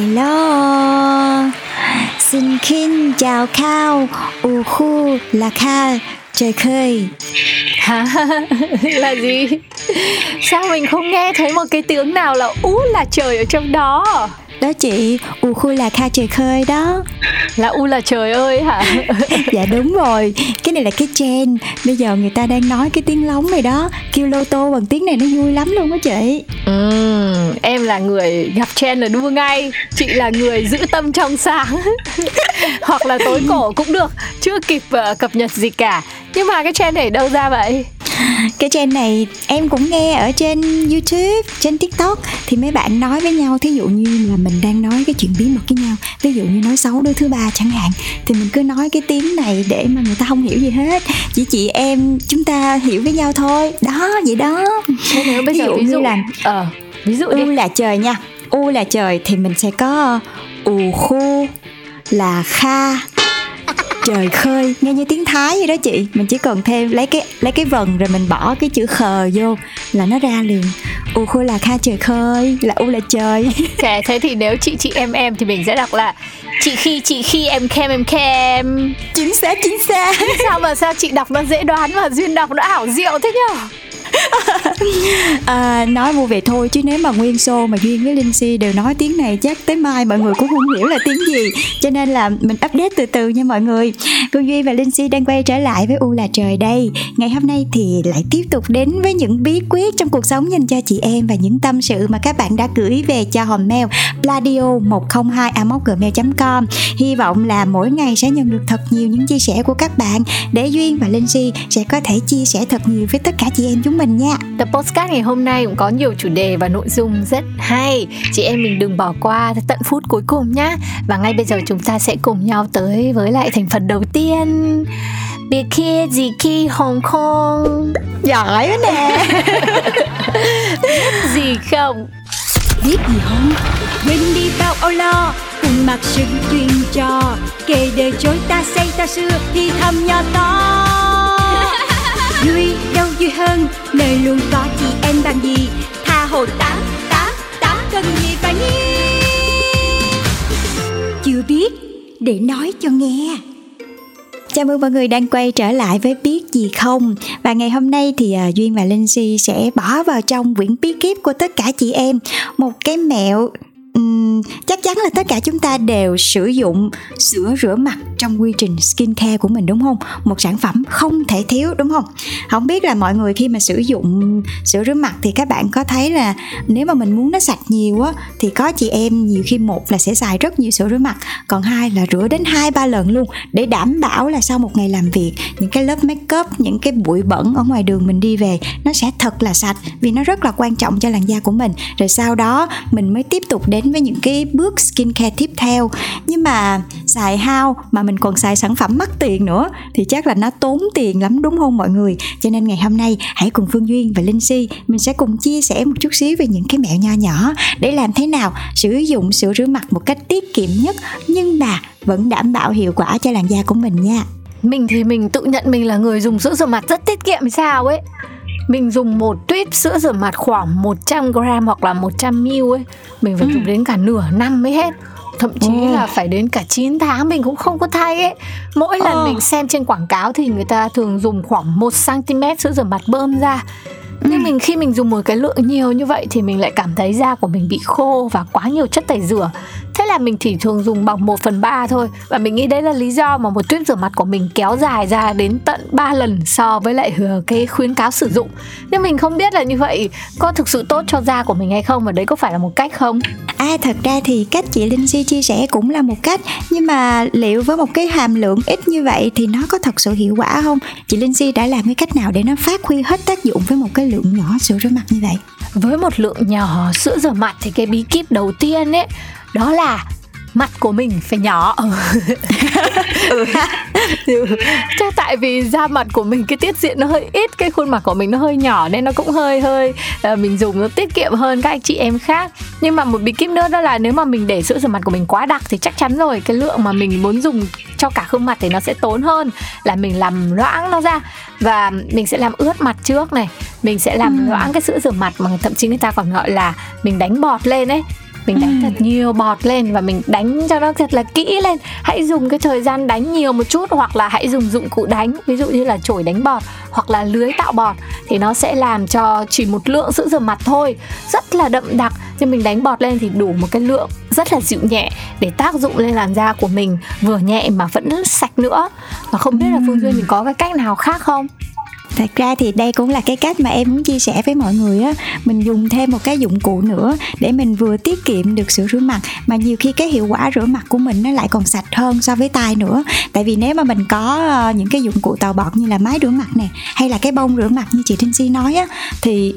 Hello Xin kính chào Khao U khu là Kha, Trời khơi Hả? là gì? Sao mình không nghe thấy một cái tiếng nào là ú là trời ở trong đó đó chị U khu là Kha trời khơi đó. Là u là trời ơi hả? Dạ đúng rồi. Cái này là cái trend Bây giờ người ta đang nói cái tiếng lóng này đó. Kêu lô tô bằng tiếng này nó vui lắm luôn á chị. Ừ, em là người gặp trend là đua ngay. Chị là người giữ tâm trong sáng. Hoặc là tối cổ cũng được. Chưa kịp uh, cập nhật gì cả. Nhưng mà cái trend này đâu ra vậy? Cái trend này em cũng nghe ở trên YouTube, trên TikTok. Thì mấy bạn nói với nhau Thí dụ như là mình đang nói cái chuyện bí mật với nhau. Ví dụ như nói xấu đứa thứ ba chẳng hạn Thì mình cứ nói cái tiếng này để mà người ta không hiểu gì hết. Chỉ chị em chúng ta hiểu với nhau thôi. Đó, vậy đó. Thế nếu bây Ví giờ dụ ví như dụ là Ờ, ví dụ đi. U là trời nha. U là trời thì mình sẽ có ù khu là kha trời khơi nghe như tiếng thái vậy đó chị. Mình chỉ cần thêm lấy cái lấy cái vần rồi mình bỏ cái chữ khờ vô là nó ra liền. U khu là kha trời khơi là u là trời. Thế, thế thì nếu chị chị em em thì mình sẽ đọc là Chị khi chị khi em kem em kem. Chính xác chính xác. Sao mà sao chị đọc nó dễ đoán mà Duyên đọc nó ảo diệu thế nhở à, nói mua về thôi chứ nếu mà nguyên show mà duyên với linh si đều nói tiếng này chắc tới mai mọi người cũng không hiểu là tiếng gì. Cho nên là mình update từ từ nha mọi người. Phương duy và linh si đang quay trở lại với u là trời đây. Ngày hôm nay thì lại tiếp tục đến với những bí quyết trong cuộc sống dành cho chị em và những tâm sự mà các bạn đã gửi về cho hòm mail pladio 102 gmail com. Hy vọng là mỗi ngày sẽ nhận được thật nhiều những chia sẻ của các bạn. Để duyên và linh si sẽ có thể chia sẻ thật nhiều với tất cả chị em chúng mình nha. Tập postcard ngày hôm nay cũng có nhiều chủ đề và nội dung rất hay. Chị em mình đừng bỏ qua tận phút cuối cùng nhá. Và ngay bây giờ chúng ta sẽ cùng nhau tới với lại thành phần đầu tiên. Biệt kia gì khi Hồng Kông. Giỏi quá nè. Gì không? Biết gì không? Quên đi bao âu lo cùng mặc sự chuyên trò. Kể đời chối ta xây ta xưa thì thầm nhỏ to vui đâu vui hơn nơi luôn có chị em bằng gì? Tha hồ tá tá tá cần gì phải nghe chưa biết để nói cho nghe. Chào mừng mọi người đang quay trở lại với Biết gì không. Và ngày hôm nay thì uh, Duyên và Linh Si sẽ bỏ vào trong quyển bí kíp của tất cả chị em. Một cái mẹo Uhm, chắc chắn là tất cả chúng ta đều sử dụng sữa rửa mặt trong quy trình skincare của mình đúng không? Một sản phẩm không thể thiếu đúng không? Không biết là mọi người khi mà sử dụng sữa rửa mặt thì các bạn có thấy là nếu mà mình muốn nó sạch nhiều á thì có chị em nhiều khi một là sẽ xài rất nhiều sữa rửa mặt, còn hai là rửa đến hai ba lần luôn để đảm bảo là sau một ngày làm việc những cái lớp make up, những cái bụi bẩn ở ngoài đường mình đi về nó sẽ thật là sạch vì nó rất là quan trọng cho làn da của mình. Rồi sau đó mình mới tiếp tục đến với những cái bước skincare tiếp theo. Nhưng mà xài hao mà mình còn xài sản phẩm mắc tiền nữa thì chắc là nó tốn tiền lắm, đúng không mọi người? Cho nên ngày hôm nay, hãy cùng phương duyên và linh si, mình sẽ cùng chia sẻ một chút xíu về những cái mẹo nho nhỏ để làm thế nào sử dụng sữa rửa mặt một cách tiết kiệm nhất. Nhưng mà vẫn đảm bảo hiệu quả cho làn da của mình nha. Mình thì mình tự nhận mình là người dùng sữa rửa mặt rất tiết kiệm sao ấy? Mình dùng một tuyếp sữa rửa mặt khoảng 100 gram hoặc là 100 ml ấy mình phải ừ. dùng đến cả nửa năm mới hết thậm chí ừ. là phải đến cả 9 tháng mình cũng không có thay ấy mỗi lần ừ. mình xem trên quảng cáo thì người ta thường dùng khoảng 1 cm sữa rửa mặt bơm ra nhưng ừ. mình khi mình dùng một cái lượng nhiều như vậy thì mình lại cảm thấy da của mình bị khô và quá nhiều chất tẩy rửa Thế là mình chỉ thường dùng bằng 1 phần 3 thôi Và mình nghĩ đấy là lý do mà một tuyếp rửa mặt của mình kéo dài ra đến tận 3 lần so với lại ờ, cái khuyến cáo sử dụng Nhưng mình không biết là như vậy có thực sự tốt cho da của mình hay không Và đấy có phải là một cách không? À thật ra thì cách chị Linh Si chia sẻ cũng là một cách Nhưng mà liệu với một cái hàm lượng ít như vậy thì nó có thật sự hiệu quả không? Chị Linh Si đã làm cái cách nào để nó phát huy hết tác dụng với một cái lượng nhỏ sữa rửa mặt như vậy? với một lượng nhỏ sữa rửa mặt thì cái bí kíp đầu tiên ấy đó là mặt của mình phải nhỏ ừ. ừ. chắc tại vì da mặt của mình cái tiết diện nó hơi ít cái khuôn mặt của mình nó hơi nhỏ nên nó cũng hơi hơi uh, mình dùng nó tiết kiệm hơn các anh chị em khác nhưng mà một bí kíp nữa đó là nếu mà mình để sữa rửa mặt của mình quá đặc thì chắc chắn rồi cái lượng mà mình muốn dùng cho cả khuôn mặt thì nó sẽ tốn hơn là mình làm loãng nó ra và mình sẽ làm ướt mặt trước này mình sẽ làm ừ. loãng cái sữa rửa mặt mà thậm chí người ta còn gọi là mình đánh bọt lên ấy mình đánh ừ. thật nhiều bọt lên và mình đánh cho nó thật là kỹ lên. Hãy dùng cái thời gian đánh nhiều một chút hoặc là hãy dùng dụng cụ đánh ví dụ như là chổi đánh bọt hoặc là lưới tạo bọt thì nó sẽ làm cho chỉ một lượng sữa rửa mặt thôi. Rất là đậm đặc. Nhưng mình đánh bọt lên thì đủ một cái lượng rất là dịu nhẹ để tác dụng lên làn da của mình vừa nhẹ mà vẫn sạch nữa. Và không biết là phương duyên mình có cái cách nào khác không thật ra thì đây cũng là cái cách mà em muốn chia sẻ với mọi người á. Mình dùng thêm một cái dụng cụ nữa để mình vừa tiết kiệm được sữa rửa mặt, mà nhiều khi cái hiệu quả rửa mặt của mình nó lại còn sạch hơn so với tay nữa. Tại vì nếu mà mình có ờ, những cái dụng cụ tàu bọt như là máy rửa mặt nè, hay là cái bông rửa mặt như chị Trinh Si nói á, thì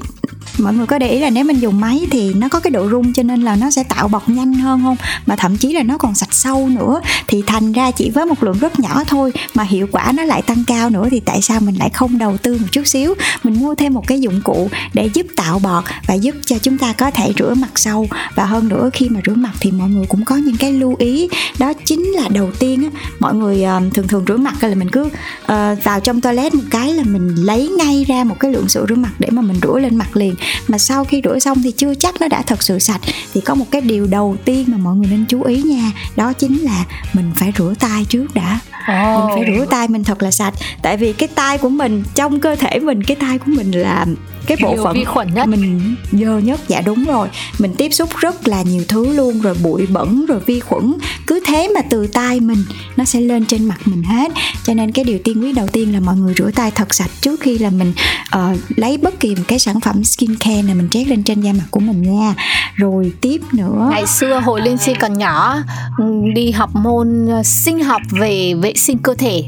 mọi người có để ý là nếu mình dùng máy thì nó có cái độ rung cho nên là nó sẽ tạo bọt nhanh hơn không? Mà thậm chí là nó còn sạch sâu nữa. Thì thành ra chỉ với một lượng rất nhỏ thôi mà hiệu quả nó lại tăng cao nữa thì tại sao mình lại không đầu tư một chút xíu? Mình mua thêm một cái dụng cụ để giúp tạo bọt và giúp cho chúng ta có thể rửa mặt sâu. Và hơn nữa khi mà rửa mặt thì mọi người cũng có những cái lưu ý. Đó chính là đầu tiên á mọi người uh, thường thường rửa mặt là mình cứ uh, vào trong toilet một cái là mình lấy ngay ra một cái lượng sữa rửa mặt để mà mình rửa lên mặt liền mà sau khi rửa xong thì chưa chắc nó đã thật sự sạch. Thì có một cái điều đầu tiên mà mọi người nên chú ý nha đó chính là mình phải rửa tay trước đã. Oh. mình phải rửa tay mình thật là sạch. Tại vì cái tay của mình trong cơ thể mình cái tay của mình là cái bộ phận vi khuẩn nhất. mình dơ nhất. Dạ đúng rồi. Mình tiếp xúc rất là nhiều thứ luôn rồi bụi bẩn rồi vi khuẩn. Cứ thế mà từ tay mình nó sẽ lên trên mặt mình hết. Cho nên cái điều tiên quyết đầu tiên là mọi người rửa tay thật sạch trước khi là mình uh, lấy bất kỳ một cái sản phẩm skin care này mình trét lên trên da mặt của mình nha. Rồi tiếp nữa. Ngày xưa hồi lên si còn nhỏ ừ, đi học môn ờ, sinh học về vệ sinh cơ thể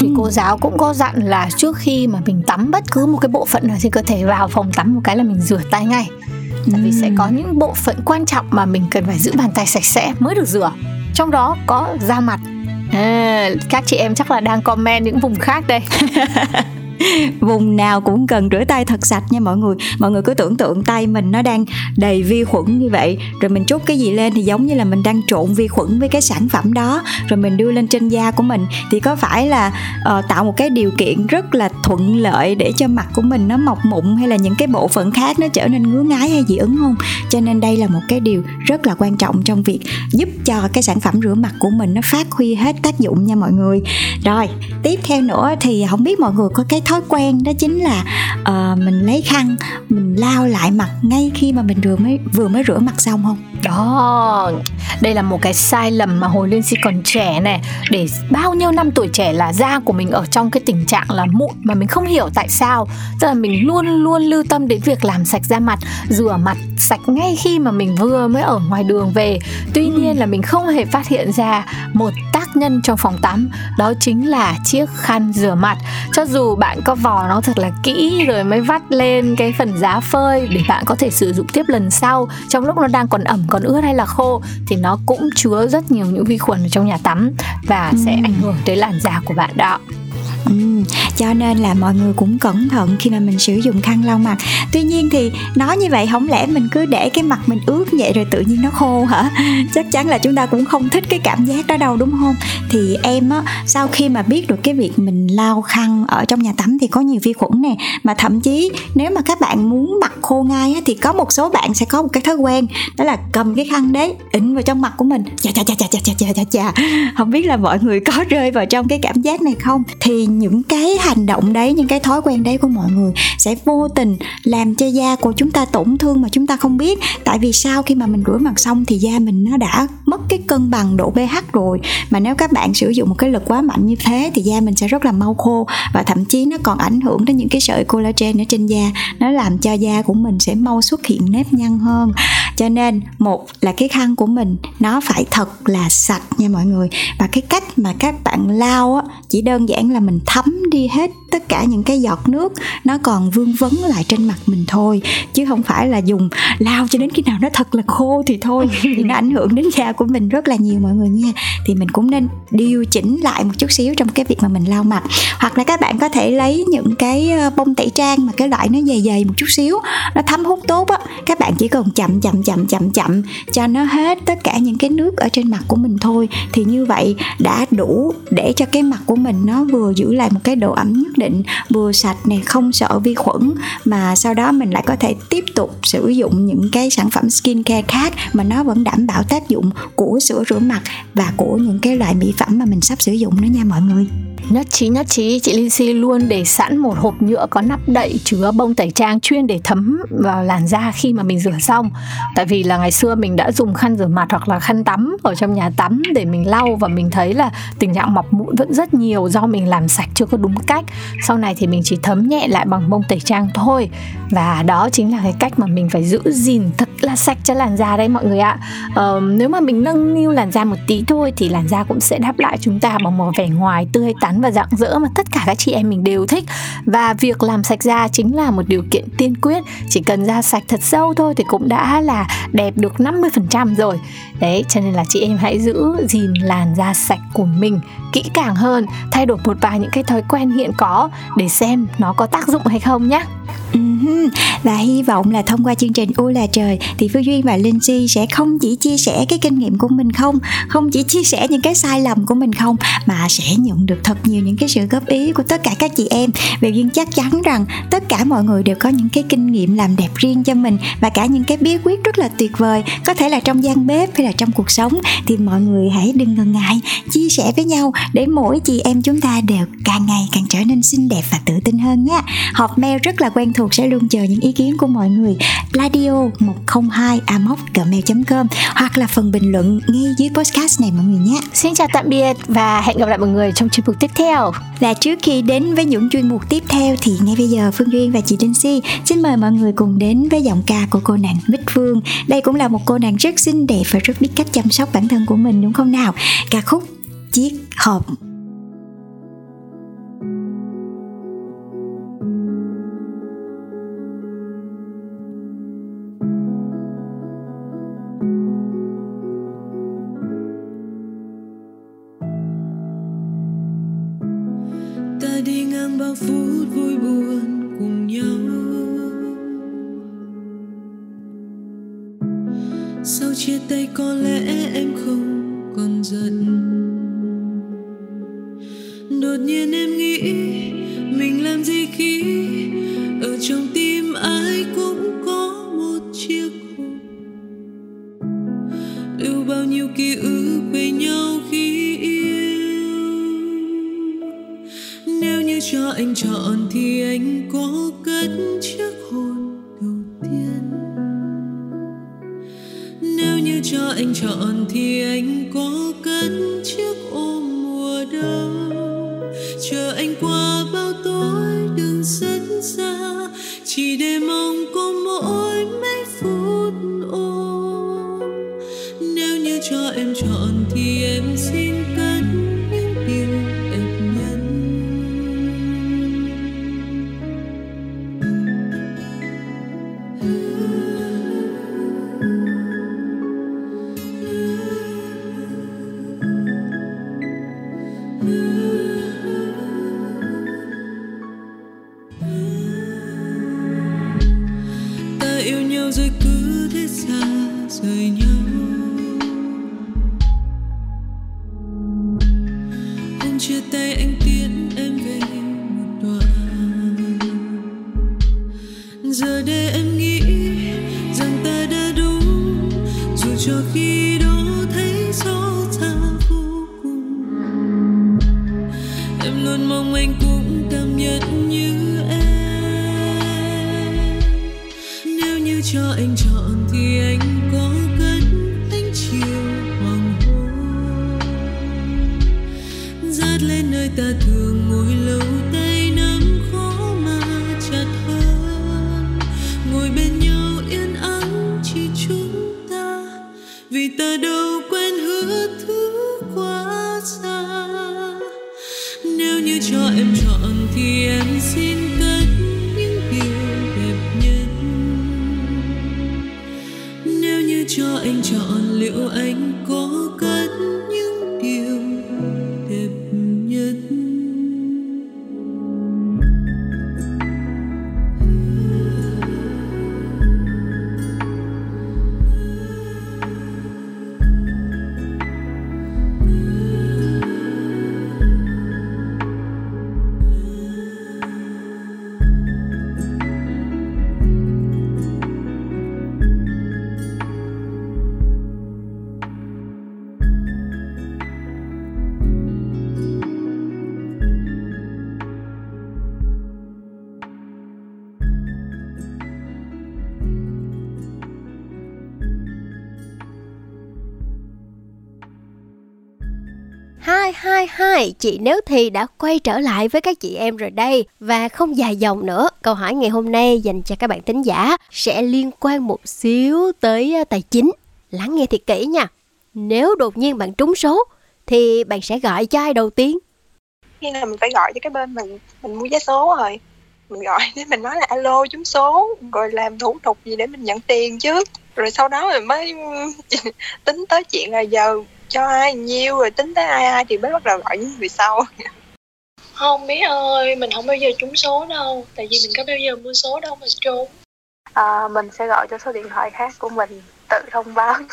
thì ừ. cô giáo cũng có dặn là trước khi mà mình tắm bất cứ một cái bộ phận nào trên cơ thể vào phòng tắm một cái là mình rửa tay ngay. Tại vì sẽ có những bộ phận quan trọng mà mình cần phải giữ bàn tay sạch sẽ mới được rửa. Trong đó có da mặt. À, các chị em chắc là đang comment những vùng khác đây vùng nào cũng cần rửa tay thật sạch nha mọi người. Mọi người cứ tưởng tượng tay mình nó đang đầy vi khuẩn như vậy. Rồi mình chút cái gì lên thì giống như là mình đang trộn vi khuẩn với cái sản phẩm đó. Rồi mình đưa lên trên da của mình. Thì có phải là uh, tạo một cái điều kiện rất là thuận lợi để cho mặt của mình nó mọc mụn hay là những cái bộ phận khác nó trở nên ngứa ngái hay dị ứng không? Cho nên đây là một cái điều rất là quan trọng trong việc giúp cho cái sản phẩm rửa mặt của mình nó phát huy hết tác dụng nha mọi người. Rồi tiếp theo nữa thì không biết mọi người có cái thói quen đó chính là uh, mình lấy khăn mình lao lại mặt ngay khi mà mình vừa mới vừa mới rửa mặt xong không? Đó đây là một cái sai lầm mà hồi lên si còn trẻ này. Để bao nhiêu năm tuổi trẻ là da của mình ở trong cái tình trạng là mụn mà mình không hiểu tại sao. Tức là mình luôn luôn lưu tâm đến việc làm sạch da mặt rửa mặt sạch ngay khi mà mình vừa mới ở ngoài đường về. Tuy nhiên là mình không hề phát hiện ra một tác nhân trong phòng tắm. Đó chính là chiếc khăn rửa mặt. Cho dù bạn có vò nó thật là kỹ rồi mới vắt lên cái phần giá phơi để bạn có thể sử dụng tiếp lần sau trong lúc nó đang còn ẩm còn ướt hay là khô thì nó cũng chứa rất nhiều những vi khuẩn ở trong nhà tắm và sẽ ảnh hưởng tới làn da của bạn đó. Ừ, cho nên là mọi người cũng cẩn thận khi mà mình sử dụng khăn lau mặt. Tuy nhiên thì nói như vậy không lẽ mình cứ để cái mặt mình ướt vậy rồi tự nhiên nó khô hả? Chắc chắn là chúng ta cũng không thích cái cảm giác đó đâu đúng không? Thì em á sau khi mà biết được cái việc mình lau khăn ở trong nhà tắm thì có nhiều vi khuẩn nè. Mà thậm chí nếu mà các bạn muốn mặt khô ngay á, thì có một số bạn sẽ có một cái thói quen đó là cầm cái khăn đấy ịn vào trong mặt của mình. Chà chà chà chà chà chà chà chà. Không biết là mọi người có rơi vào trong cái cảm giác này không? Thì những cái hành động đấy, những cái thói quen đấy của mọi người sẽ vô tình làm cho da của chúng ta tổn thương mà chúng ta không biết. Tại vì sau khi mà mình rửa mặt xong thì da mình nó đã mất cái cân bằng độ pH rồi. Mà nếu các bạn sử dụng một cái lực quá mạnh như thế thì da mình sẽ rất là mau khô và thậm chí nó còn ảnh hưởng đến những cái sợi collagen ở trên da. Nó làm cho da của mình sẽ mau xuất hiện nếp nhăn hơn cho nên một là cái khăn của mình nó phải thật là sạch nha mọi người. Và cái cách mà các bạn lau á chỉ đơn giản là mình thấm đi hết tất cả những cái giọt nước nó còn vương vấn lại trên mặt mình thôi. Chứ không phải là dùng lau cho đến khi nào nó thật là khô thì thôi. Thì nó ảnh hưởng đến da của mình rất là nhiều mọi người nha. Thì mình cũng nên điều chỉnh lại một chút xíu trong cái việc mà mình lau mặt. Hoặc là các bạn có thể lấy những cái ờ, bông tẩy trang mà cái loại nó dày dày một chút xíu nó thấm hút tốt á các bạn chỉ cần chậm chậm chậm chậm chậm chậm, cho nó hết tất cả những cái nước ở trên mặt của mình thôi. Thì như vậy đã đủ để cho cái mặt của mình nó vừa giữ lại một cái độ ẩm nhất định, vừa sạch này không sợ vi khuẩn, mà sau đó mình lại có thể tiếp tục sử dụng những cái sản phẩm skin care khác mà nó vẫn đảm bảo tác dụng của sữa rửa mặt và của những cái loại mỹ phẩm mà mình sắp sử dụng đó nha mọi người. Nhất trí nhất trí, chị Lindsay luôn để sẵn một hộp nhựa có nắp đậy chứa bông tẩy trang chuyên để thấm vào làn da khi mà mình rửa xong. Tại vì là ngày xưa mình đã dùng khăn rửa mặt hoặc là khăn tắm ở trong nhà tắm để mình lau và mình thấy là tình trạng mọc mụn vẫn rất nhiều do mình làm sạch chưa có đúng cách. Sau này thì mình chỉ thấm nhẹ lại bằng bông tẩy trang thôi. Và đó chính là cái cách mà mình phải giữ gìn thật là sạch cho làn da đấy mọi người ạ. Ờ, nếu mà mình nâng niu làn da một tí thôi thì làn da cũng sẽ đáp lại chúng ta bằng một vẻ ngoài tươi tắn và rạng rỡ mà tất cả các chị em mình đều thích. Và việc làm sạch da chính là một điều kiện tiên quyết. Chỉ cần da sạch thật sâu thôi thì cũng đã là đẹp được 50% rồi. Đấy, cho nên là chị em hãy giữ gìn làn da sạch của mình kỹ càng hơn. Thay đổi một vài những cái thói quen hiện có để xem nó có tác dụng hay không nhé ừ, và hy vọng là thông qua chương trình U là trời thì Phương Duyên và Linh Si sẽ không chỉ chia sẻ cái kinh nghiệm của mình không, không chỉ chia sẻ những cái sai lầm của mình không mà sẽ nhận được thật nhiều những cái sự góp ý của tất cả các chị em. Vì Duyên chắc chắn rằng tất cả mọi người đều có những cái kinh nghiệm làm đẹp riêng cho mình và cả những cái bí quyết rất là tuyệt vời, có thể là trong gian bếp hay là trong cuộc sống thì mọi người hãy đừng ngần ngại chia sẻ với nhau để mỗi chị em chúng ta đều càng ngày càng trở nên xinh đẹp và tự tin hơn nhé. Hộp mail rất là quen thuộc sẽ luôn chờ những ý kiến của mọi người. Radio 102 gmail.com hoặc là phần bình luận ngay dưới podcast này mọi người nhé. Xin chào tạm biệt và hẹn gặp lại mọi người trong chuyên mục tiếp theo. Và trước khi đến với những chuyên mục tiếp theo thì ngay bây giờ Phương Duyên và chị Đinh Si xin mời mọi người cùng đến với giọng ca của cô nàng Bích Phương. Đây cũng là một cô nàng rất xinh đẹp và rất biết cách chăm sóc bản thân của mình đúng không nào? Ca khúc chiếc hộp phút vui buồn cùng nhau. Sau chia tay có lẽ em không hai chị Nếu Thì đã quay trở lại với các chị em rồi đây. Và không dài dòng nữa, câu hỏi ngày hôm nay dành cho các bạn tính giả sẽ liên quan một xíu tới à, tài chính. Lắng nghe thiệt kỹ nha. Nếu đột nhiên bạn trúng số, thì bạn sẽ gọi cho ai đầu tiên? Khi nào mình phải gọi cho cái bên mình mình mua vé số rồi mình gọi để mình nói là alo trúng số rồi làm thủ tục gì để mình nhận tiền chứ rồi sau đó mình mới tính tới chuyện là giờ cho ai nhiêu rồi tính tới ai ai thì mới bắt đầu gọi những người sau. Không biết ơi, mình không bao giờ trúng số đâu. Tại vì mình có bao giờ mua số đâu mà trúng. À, mình sẽ gọi cho số điện thoại khác của mình tự thông báo.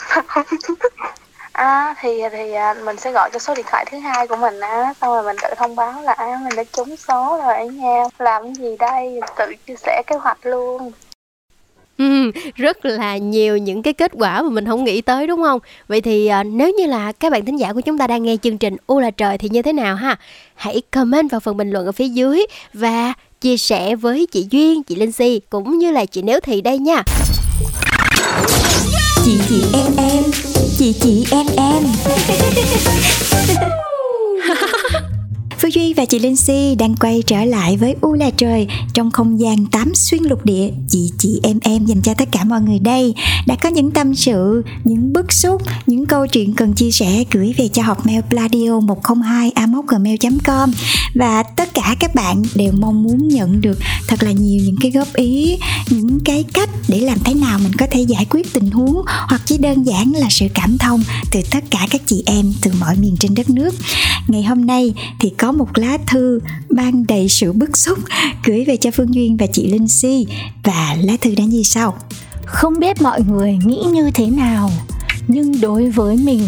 À, thì thì à, mình sẽ gọi cho số điện thoại thứ hai của mình á xong rồi mình tự thông báo là à mình đã trúng số rồi ấy nha. Làm cái gì đây? Tự chia sẻ kế hoạch luôn Ừ, rất là nhiều những cái kết quả mà mình không nghĩ tới đúng không? Vậy thì à, nếu như là các bạn thính giả của chúng ta đang nghe chương trình U là trời thì như thế nào ha? Hãy comment vào phần bình luận ở phía dưới và chia sẻ với chị Duyên, chị Linh Si cũng như là chị Nếu Thì đây nha. Chị chị em em Chị chị em em Phương Duy và chị Linh Si đang quay trở lại với U là trời trong không gian tám xuyên lục địa. Chị chị em em dành cho tất cả mọi người đây. Đã có những tâm sự, những bức xúc, những câu chuyện cần chia sẻ gửi về cho hộp mail pladio 102 gmail.com và tất cả các bạn đều mong muốn nhận được thật là nhiều những cái góp ý, những cái cách để làm thế nào mình có thể giải quyết tình huống hoặc chỉ đơn giản là sự cảm thông từ tất cả các chị em từ mọi miền trên đất nước. Ngày hôm nay thì có một lá thư mang đầy sự bức xúc gửi về cho Phương Duyên và chị Linh Si và lá thư đã như sau. Không biết mọi người nghĩ như thế nào, nhưng đối với mình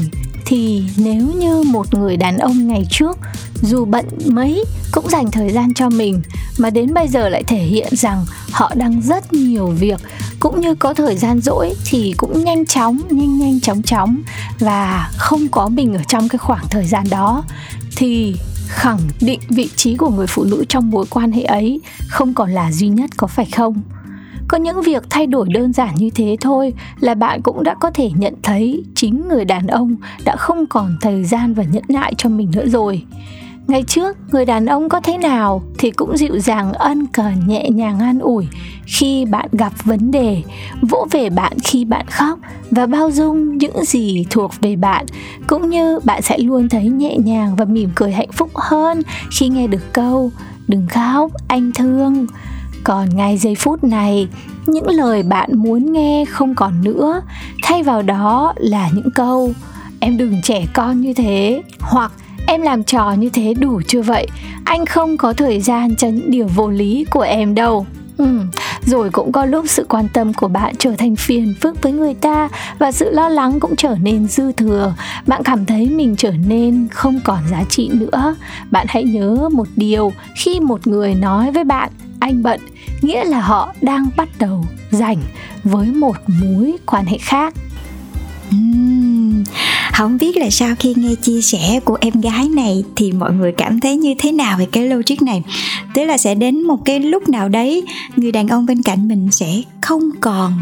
thì nếu như một người đàn ông ngày trước, dù bận mấy, cũng dành thời gian cho mình, mà đến bây giờ lại thể hiện rằng họ đang rất nhiều việc, cũng như có thời gian rỗi thì cũng nhanh chóng, nhanh nhanh chóng chóng và không có mình ở trong cái khoảng thời gian đó, thì khẳng định vị trí của người phụ nữ trong mối quan hệ ấy không còn là duy nhất có phải không? Có những việc thay đổi đơn giản như thế thôi là bạn cũng đã có thể nhận thấy chính người đàn ông đã không còn thời gian và nhẫn nại cho mình nữa rồi. Ngày trước, người đàn ông có thế nào thì cũng dịu dàng, ân cần, nhẹ nhàng, an ủi khi bạn gặp vấn đề, vỗ về bạn khi bạn khóc và bao dung những gì thuộc về bạn. Cũng như bạn sẽ luôn thấy nhẹ nhàng và mỉm cười hạnh phúc hơn khi nghe được câu đừng khóc, anh thương còn ngay giây phút này những lời bạn muốn nghe không còn nữa. Thay vào đó là những câu em đừng trẻ con như thế. Hoặc em làm trò như thế đủ chưa vậy? Anh không có thời gian cho những điều vô lý của em đâu. Ừ, rồi cũng có lúc sự quan tâm của bạn trở thành phiền phức với người ta và sự lo lắng cũng trở nên dư thừa. Bạn cảm thấy mình trở nên không còn giá trị nữa. Bạn hãy nhớ một điều khi một người nói với bạn anh bận nghĩa là họ đang bắt đầu rảnh với một mối quan hệ khác. Uhm, không biết là sau khi nghe chia sẻ của em gái này thì mọi người cảm thấy như thế nào về cái logic này? Tức là sẽ đến một cái lúc nào đấy người đàn ông bên cạnh mình sẽ không còn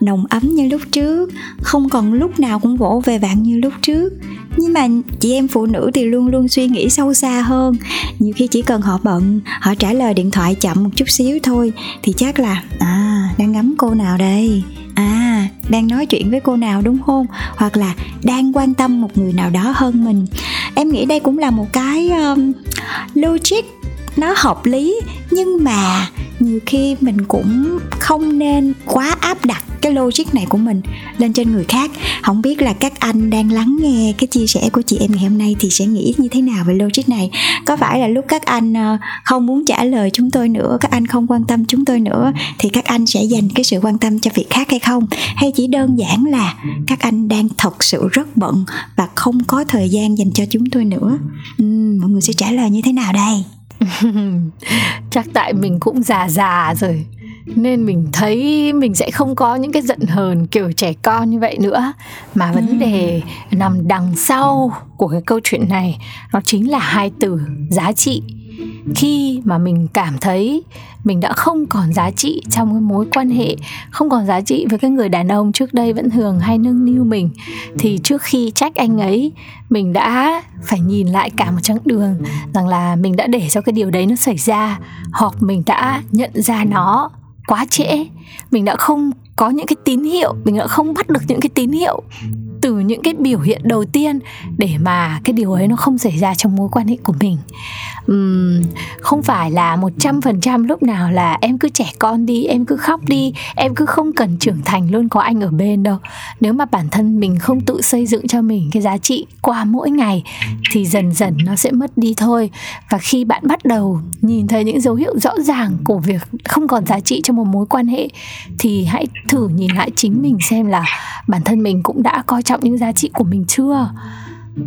nồng ấm như lúc trước không còn lúc nào cũng vỗ về bạn như lúc trước nhưng mà chị em phụ nữ thì luôn luôn suy nghĩ sâu xa hơn. Nhiều khi chỉ cần họ bận họ trả lời điện thoại chậm một chút xíu thôi thì chắc là à đang ngắm cô nào đây? À đang nói chuyện với cô nào đúng không? Hoặc là đang quan tâm một người nào đó hơn mình. Em nghĩ đây cũng là một cái um, logic nó hợp lý nhưng mà nhiều khi mình cũng không nên quá áp đặt cái logic này của mình lên trên người khác. Không biết là các anh đang lắng nghe cái chia sẻ của chị em ngày hôm nay thì sẽ nghĩ như thế nào về logic này. Có phải là lúc các anh ờ, không muốn trả lời chúng tôi nữa các anh không quan tâm chúng tôi nữa thì các anh sẽ dành cái sự quan tâm cho việc khác hay không? Hay chỉ đơn giản là các anh đang thật sự rất bận và không có thời gian dành cho chúng tôi nữa? Uhm, mọi người sẽ trả lời như thế nào đây? chắc tại mình cũng già già rồi nên mình thấy mình sẽ không có những cái giận hờn kiểu trẻ con như vậy nữa. Mà vấn đề nằm đằng sau của cái câu chuyện này nó chính là hai từ giá trị khi mà mình cảm thấy mình đã không còn giá trị trong cái mối quan hệ, không còn giá trị với cái người đàn ông trước đây vẫn thường hay nâng niu mình, thì trước khi trách anh ấy, mình đã phải nhìn lại cả một chặng đường rằng là mình đã để cho cái điều đấy nó xảy ra, hoặc mình đã nhận ra nó quá trễ. Mình đã không có những cái tín hiệu, mình đã không bắt được những cái tín hiệu từ những cái biểu hiện đầu tiên để mà cái điều ấy nó không xảy ra trong mối quan hệ của mình. Uhm, không phải là một trăm phần trăm lúc nào là em cứ trẻ con đi em cứ khóc đi em cứ không cần trưởng thành luôn có anh ở bên đâu. Nếu mà bản thân mình không tự xây dựng cho mình cái giá trị qua mỗi ngày thì dần dần nó sẽ mất đi thôi. Và khi bạn bắt đầu nhìn thấy những dấu hiệu rõ ràng của việc không còn giá trị trong một mối quan hệ thì hãy thử nhìn lại chính mình xem là bản thân mình cũng đã coi trọng những giá trị của mình chưa?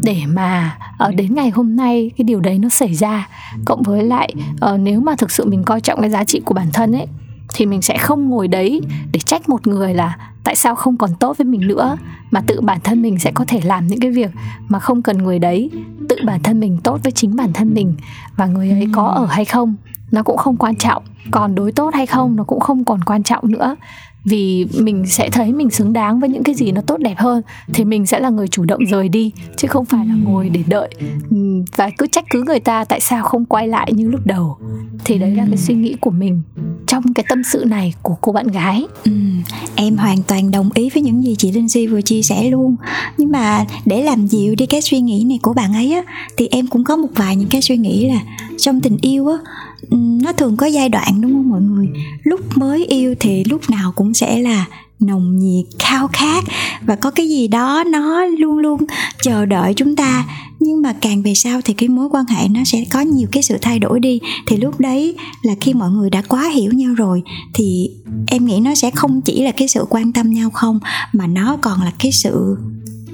Để mà ở ờ, đến ngày hôm nay cái điều đấy nó xảy ra cộng với lại uh, nếu mà thực sự mình coi trọng cái giá trị của bản thân ấy thì mình sẽ không ngồi đấy để trách một người là tại sao không còn tốt với mình nữa mà tự bản thân mình sẽ có thể làm những cái việc mà không cần người đấy tự bản thân mình tốt với chính bản thân mình. Và người ấy có ở hay không nó cũng không quan trọng. Còn đối tốt hay không nó cũng không còn quan trọng nữa vì mình sẽ thấy mình xứng đáng với những cái gì nó tốt đẹp hơn thì mình sẽ là người chủ động rời đi chứ không phải là ngồi để đợi. Và cứ trách cứ người ta tại sao không quay lại như lúc đầu. Thì đấy là cái suy nghĩ của mình trong cái tâm sự này của cô bạn gái. Ừ, em hoàn toàn đồng ý với những gì chị Linh Si vừa chia sẻ luôn. Nhưng mà để làm dịu đi cái suy nghĩ này của bạn ấy á thì em cũng có một vài những cái suy nghĩ là trong tình yêu á Ừ, nó thường có giai đoạn đúng không mọi người? Lúc mới yêu thì lúc nào cũng sẽ là nồng nhiệt, khao khát và có cái gì đó nó luôn luôn chờ đợi chúng ta. Nhưng mà càng về sau thì cái mối quan hệ nó sẽ có nhiều cái sự thay đổi đi. Thì lúc đấy là khi mọi người đã quá hiểu nhau rồi thì em nghĩ nó sẽ không chỉ là cái sự quan tâm nhau không, mà nó còn là cái sự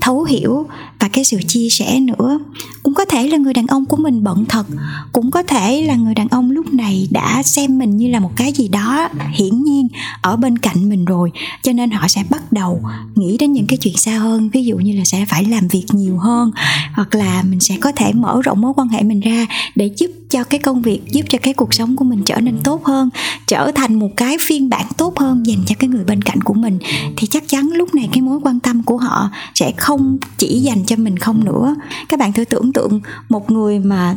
thấu hiểu và cái sự chia sẻ nữa. Cũng có thể là người đàn ông của mình bận thật, cũng có thể là người đàn ông lúc này đã xem mình như là một cái gì đó hiển nhiên ở bên cạnh mình rồi, cho nên họ sẽ bắt đầu nghĩ đến những cái chuyện xa hơn, ví dụ như là sẽ phải làm việc nhiều hơn, hoặc là mình sẽ có thể mở rộng mối quan hệ mình ra để giúp cho cái công việc, giúp cho cái cuộc sống của mình trở nên tốt hơn, trở thành một cái phiên bản tốt hơn dành cho cái người bên cạnh của mình. Thì chắc chắn lúc này cái mối quan tâm của họ sẽ không chỉ dành cho mình không nữa. Các bạn thử tưởng tượng một người mà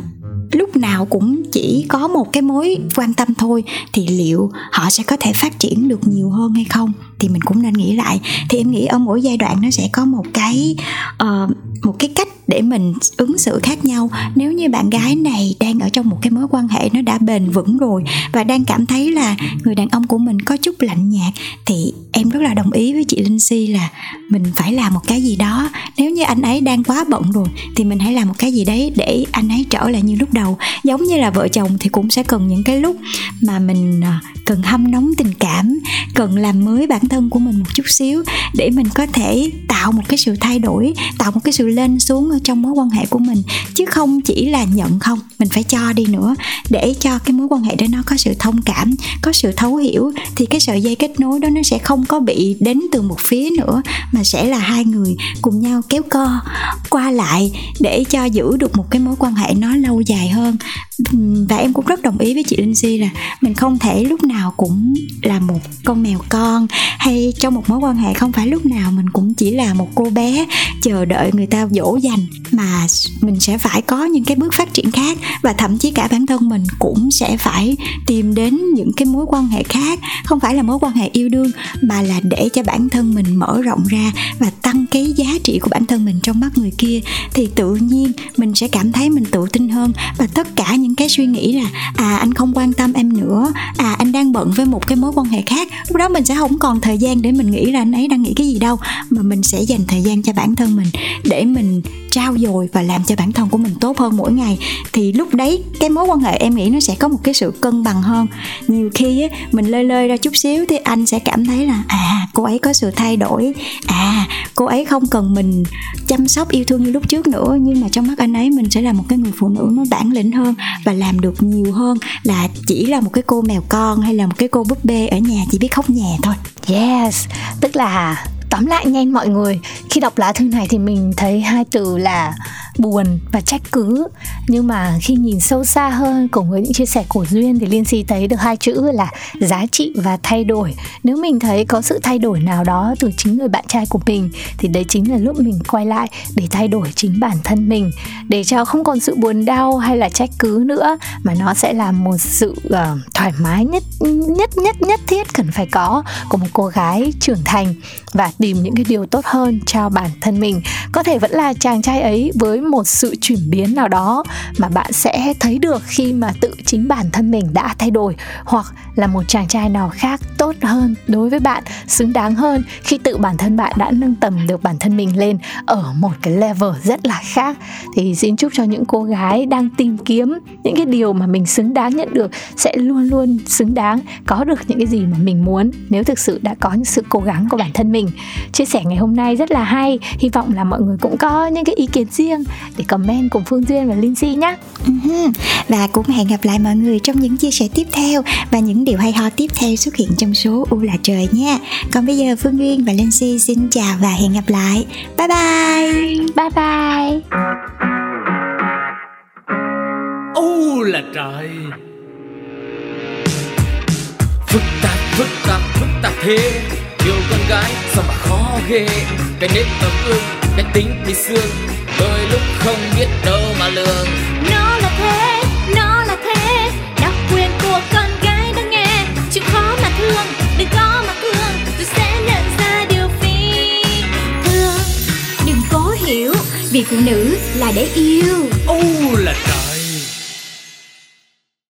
lúc nào cũng chỉ có một cái mối quan tâm thôi, thì liệu họ sẽ có thể phát triển được nhiều hơn hay không? Thì mình cũng nên nghĩ lại. Thì em nghĩ ở mỗi giai đoạn nó sẽ có một cái uh, một cái cách để mình ứng xử khác nhau. Nếu như bạn gái này đang ở trong một cái mối quan hệ nó đã bền vững rồi và đang cảm thấy là người đàn ông của mình có chút lạnh nhạt thì em rất là đồng ý với chị linh si là mình phải làm một cái gì đó. Nếu như anh ấy đang quá bận rồi thì mình hãy làm một cái gì đấy để anh ấy trở lại như lúc đầu. Giống như là vợ chồng thì cũng sẽ cần những cái lúc mà mình ờ, cần hâm nóng tình cảm cần làm mới bản thân của mình một chút xíu để mình có thể tạo một cái sự thay đổi, tạo một cái sự lên xuống ở trong mối quan hệ của mình. Chứ không chỉ là nhận không, mình phải cho đi nữa. Để cho cái mối quan hệ đó nó có sự thông cảm, có sự thấu hiểu, thì cái sợi dây kết nối đó nó sẽ không có bị đến từ một phía nữa, mà sẽ là hai người cùng nhau kéo co qua lại để cho giữ được một cái mối quan hệ nó lâu dài hơn và em cũng rất đồng ý với chị Linh Si là mình không thể lúc nào cũng là một con mèo con, hay trong một mối quan hệ không phải lúc nào mình cũng chỉ là một cô bé chờ đợi người ta dỗ dành, mà mình sẽ phải có những cái bước phát triển khác và thậm chí cả bản thân mình cũng sẽ phải tìm đến những cái mối quan hệ khác, không phải là mối quan hệ yêu đương, mà là để cho bản thân mình mở rộng ra và tăng cái giá trị của bản thân mình trong mắt người kia. Thì tự nhiên mình sẽ cảm thấy mình tự tin hơn và tất cả những những cái suy nghĩ là à anh không quan tâm em nữa à anh đang bận với một cái mối quan hệ khác. Lúc đó mình sẽ không còn thời gian để mình nghĩ là anh ấy đang nghĩ cái gì đâu mà mình sẽ dành thời gian cho bản thân mình để mình trao dồi và làm cho bản thân của mình tốt hơn mỗi ngày. Thì lúc đấy cái mối quan hệ em nghĩ nó sẽ có một cái sự cân bằng hơn. Nhiều khi á, mình lơi lơi ra chút xíu thì anh sẽ cảm thấy là à cô ấy có sự thay đổi à cô ấy không cần mình chăm sóc yêu thương như lúc trước nữa nhưng mà trong mắt anh ấy mình sẽ là một cái người phụ nữ nó bản lĩnh hơn và làm được nhiều hơn là chỉ là một cái cô mèo con hay là một cái cô búp bê ở nhà chỉ biết khóc nhè thôi. Yes, tức là tóm lại nhanh mọi người khi đọc lá thư này thì mình thấy hai từ là buồn và trách cứ. Nhưng mà khi nhìn sâu xa hơn cùng với những chia sẻ của duyên thì liên si thấy được hai chữ là giá trị và thay đổi. Nếu mình thấy có sự thay đổi nào đó từ chính người bạn trai của mình thì đấy chính là lúc mình quay lại để thay đổi chính bản thân mình. Để cho không còn sự buồn đau hay là trách cứ nữa mà nó sẽ là một sự uh, thoải mái nhất nhất nhất nhất thiết cần phải có của một cô gái trưởng thành. Và tìm những cái điều tốt hơn cho bản thân mình. Có thể vẫn là chàng trai ấy với một sự chuyển biến nào đó mà bạn sẽ thấy được khi mà tự chính bản thân mình đã thay đổi, hoặc là một chàng trai nào khác tốt hơn đối với bạn, xứng đáng hơn khi tự bản thân bạn đã nâng tầm được bản thân mình lên ở một cái level rất là khác. Thì xin chúc cho những cô gái đang tìm kiếm những cái điều mà mình xứng đáng nhận được sẽ luôn luôn xứng đáng, có được những cái gì mà mình muốn nếu thực sự đã có những sự cố gắng của bản thân mình chia sẻ ngày hôm nay rất là hay. Hy vọng là mọi người cũng có những cái ý kiến riêng để comment cùng Phương Duyên và Linh Si nhé và cũng hẹn gặp lại mọi người trong những chia sẻ tiếp theo và những điều hay ho tiếp theo xuất hiện trong số U là trời nha còn bây giờ Phương Duyên và Linh Si xin chào và hẹn gặp lại. Bye bye. Bye bye. U là trời. Phức tạp phức tạp phức tạp thế yêu con gái. Sao mà khó ghê? Cái nết ấm ương cái tính bị xương. Đôi lúc không biết đâu mà lường. Nó là thế, nó là thế. Đặc quyền của con gái đang nghe. Chịu khó mà thương, đừng có mà thương Tôi sẽ nhận ra điều phi thường. Đừng cố hiểu Vì phụ nữ là để yêu. U là trời